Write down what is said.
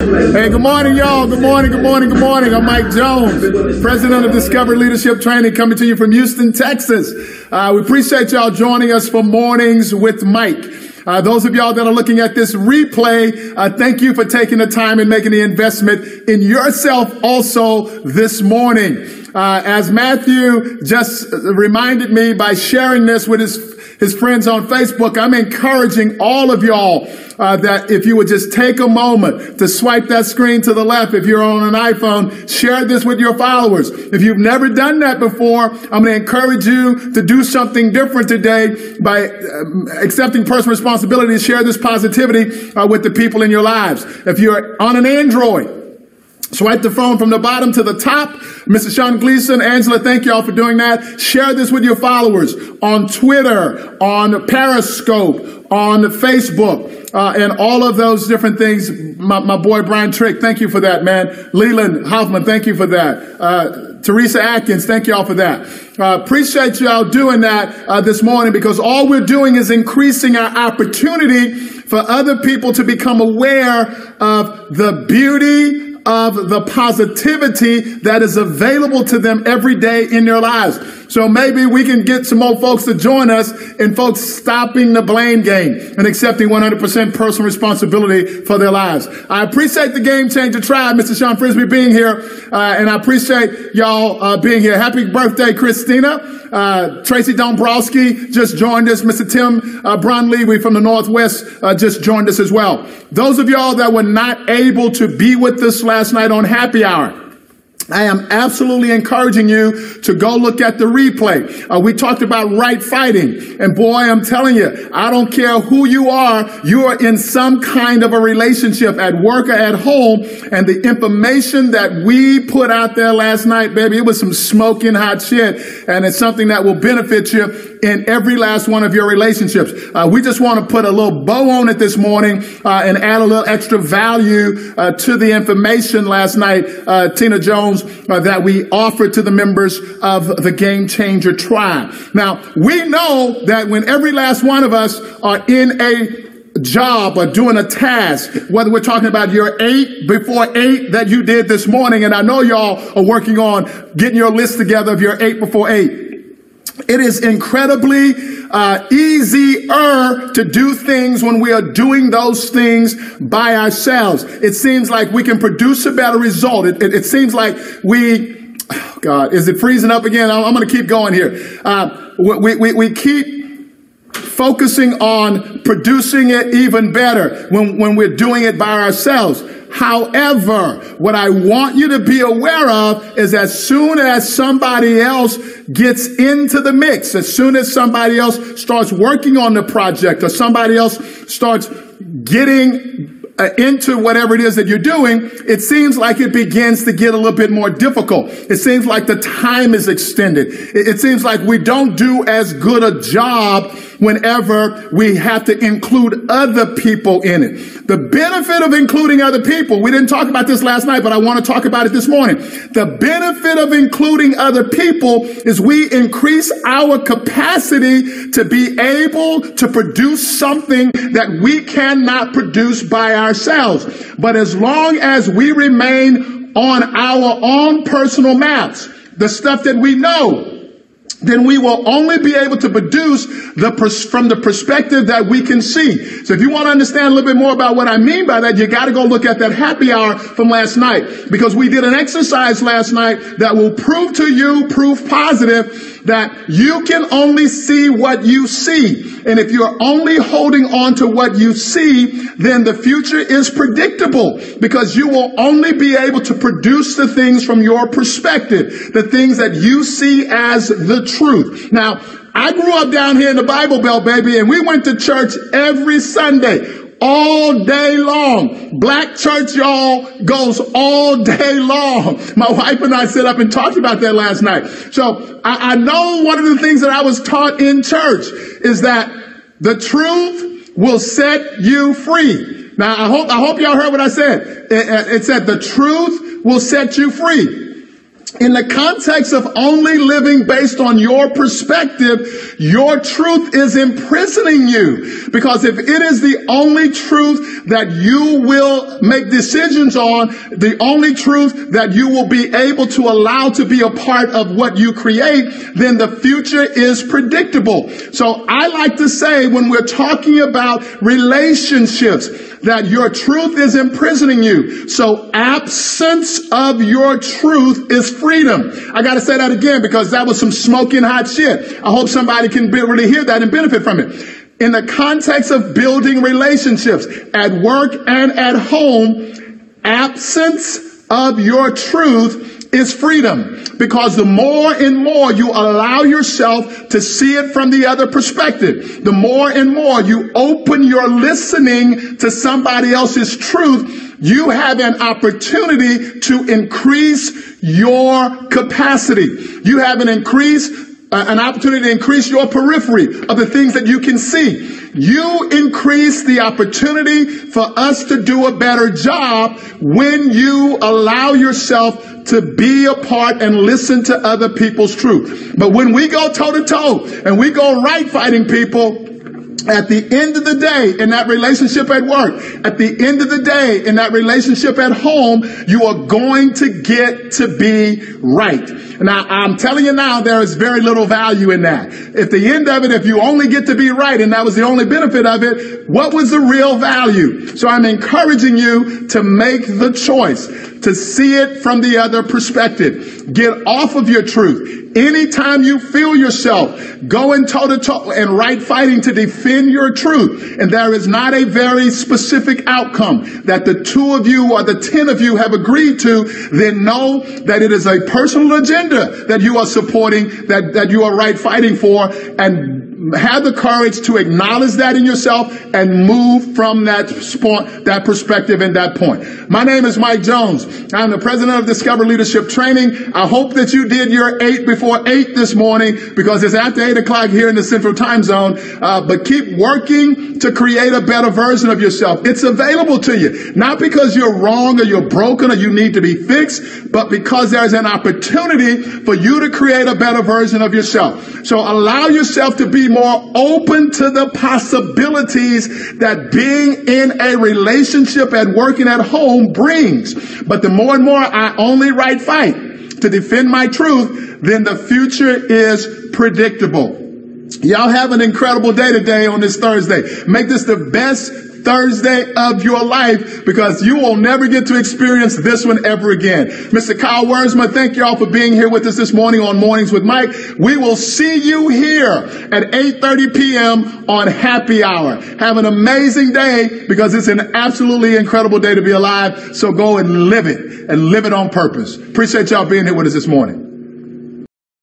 Hey, good morning, y'all. Good morning, good morning, good morning. I'm Mike Jones, president of Discover Leadership Training, coming to you from Houston, Texas. Uh, we appreciate y'all joining us for Mornings with Mike. Uh, those of y'all that are looking at this replay, uh, thank you for taking the time and making the investment in yourself also this morning. Uh, as Matthew just reminded me by sharing this with his his friends on Facebook, I'm encouraging all of y'all uh, that if you would just take a moment to swipe that screen to the left, if you're on an iPhone, share this with your followers. If you've never done that before, I'm going to encourage you to do something different today by um, accepting personal responsibility to share this positivity uh, with the people in your lives. If you're on an Android, Swipe the phone from the bottom to the top. Mr. Sean Gleason, Angela, thank you all for doing that. Share this with your followers on Twitter, on Periscope, on Facebook, uh, and all of those different things. My, my, boy Brian Trick, thank you for that, man. Leland Hoffman, thank you for that. Uh, Teresa Atkins, thank you all for that. Uh, appreciate y'all doing that uh, this morning because all we're doing is increasing our opportunity for other people to become aware of the beauty of the positivity that is available to them every day in their lives. So maybe we can get some more folks to join us in folks stopping the blame game and accepting 100% personal responsibility for their lives. I appreciate the Game Changer Tribe, Mr. Sean Frisbee being here, uh, and I appreciate y'all uh, being here. Happy birthday, Christina. Uh, Tracy Dombrowski just joined us. Mr. Tim uh, Brunley, we from the Northwest, uh, just joined us as well. Those of y'all that were not able to be with us last night on Happy Hour, I am absolutely encouraging you to go look at the replay. Uh, we talked about right fighting. And boy, I'm telling you, I don't care who you are, you are in some kind of a relationship at work or at home. And the information that we put out there last night, baby, it was some smoking hot shit. And it's something that will benefit you in every last one of your relationships. Uh, we just want to put a little bow on it this morning uh, and add a little extra value uh, to the information last night. Uh, Tina Jones uh, that we offer to the members of the Game Changer tribe. Now, we know that when every last one of us are in a job or doing a task, whether we're talking about your eight before eight that you did this morning, and I know y'all are working on getting your list together of your eight before eight. It is incredibly uh, easier to do things when we are doing those things by ourselves. It seems like we can produce a better result. It, it, it seems like we, oh God, is it freezing up again? I'm, I'm going to keep going here. Uh, we, we, we keep focusing on producing it even better when, when we're doing it by ourselves. However, what I want you to be aware of is as soon as somebody else gets into the mix, as soon as somebody else starts working on the project or somebody else starts getting uh, into whatever it is that you're doing, it seems like it begins to get a little bit more difficult. It seems like the time is extended. It, it seems like we don't do as good a job whenever we have to include other people in it. The benefit of including other people, we didn't talk about this last night, but I want to talk about it this morning. The benefit of including other people is we increase our capacity to be able to produce something that we cannot produce by ourselves. But as long as we remain on our own personal maps, the stuff that we know, then we will only be able to produce the pers- from the perspective that we can see. So if you want to understand a little bit more about what I mean by that, you got to go look at that happy hour from last night because we did an exercise last night that will prove to you, proof positive that you can only see what you see. And if you're only holding on to what you see, then the future is predictable because you will only be able to produce the things from your perspective, the things that you see as the truth. Now, I grew up down here in the Bible Belt, baby, and we went to church every Sunday all day long. Black church, y'all, goes all day long. My wife and I sat up and talked about that last night. So I, I, know one of the things that I was taught in church is that the truth will set you free. Now I hope, I hope y'all heard what I said. It, it said the truth will set you free. In the context of only living based on your perspective, your truth is imprisoning you. Because if it is the only truth that you will make decisions on, the only truth that you will be able to allow to be a part of what you create, then the future is predictable. So I like to say when we're talking about relationships, that your truth is imprisoning you. So absence of your truth is freedom. I got to say that again because that was some smoking hot shit. I hope somebody can be, really hear that and benefit from it. In the context of building relationships at work and at home, absence of your truth is freedom because the more and more you allow yourself to see it from the other perspective, the more and more you open your listening to somebody else's truth, you have an opportunity to increase your capacity. You have an increase, uh, an opportunity to increase your periphery of the things that you can see. You increase the opportunity for us to do a better job when you allow yourself to be a part and listen to other people's truth. But when we go toe to toe and we go right fighting people, at the end of the day in that relationship at work, at the end of the day in that relationship at home, you are going to get to be right. Now, I'm telling you now, there is very little value in that. If the end of it, if you only get to be right and that was the only benefit of it, what was the real value? So I'm encouraging you to make the choice to see it from the other perspective. Get off of your truth. Anytime you feel yourself going toe to toe and right fighting to defend your truth, and there is not a very specific outcome that the two of you or the ten of you have agreed to, then know that it is a personal agenda that you are supporting, that, that you are right fighting for, and have the courage to acknowledge that in yourself and move from that spot, that perspective and that point. My name is Mike Jones. I'm the president of Discover Leadership Training. I hope that you did your eight before eight this morning because it's after eight o'clock here in the central time zone. Uh, but keep working to create a better version of yourself. It's available to you, not because you're wrong or you're broken or you need to be fixed, but because there's an opportunity for you to create a better version of yourself. So allow yourself to be more open to the possibilities that being in a relationship and working at home brings. But the more and more I only right fight to defend my truth, then the future is predictable. Y'all have an incredible day today on this Thursday. Make this the best Thursday of your life because you will never get to experience this one ever again. Mr. Kyle Wormsma, thank you all for being here with us this morning on Mornings with Mike. We will see you here at 8.30 p.m. on Happy Hour. Have an amazing day because it's an absolutely incredible day to be alive. So go and live it and live it on purpose. Appreciate y'all being here with us this morning.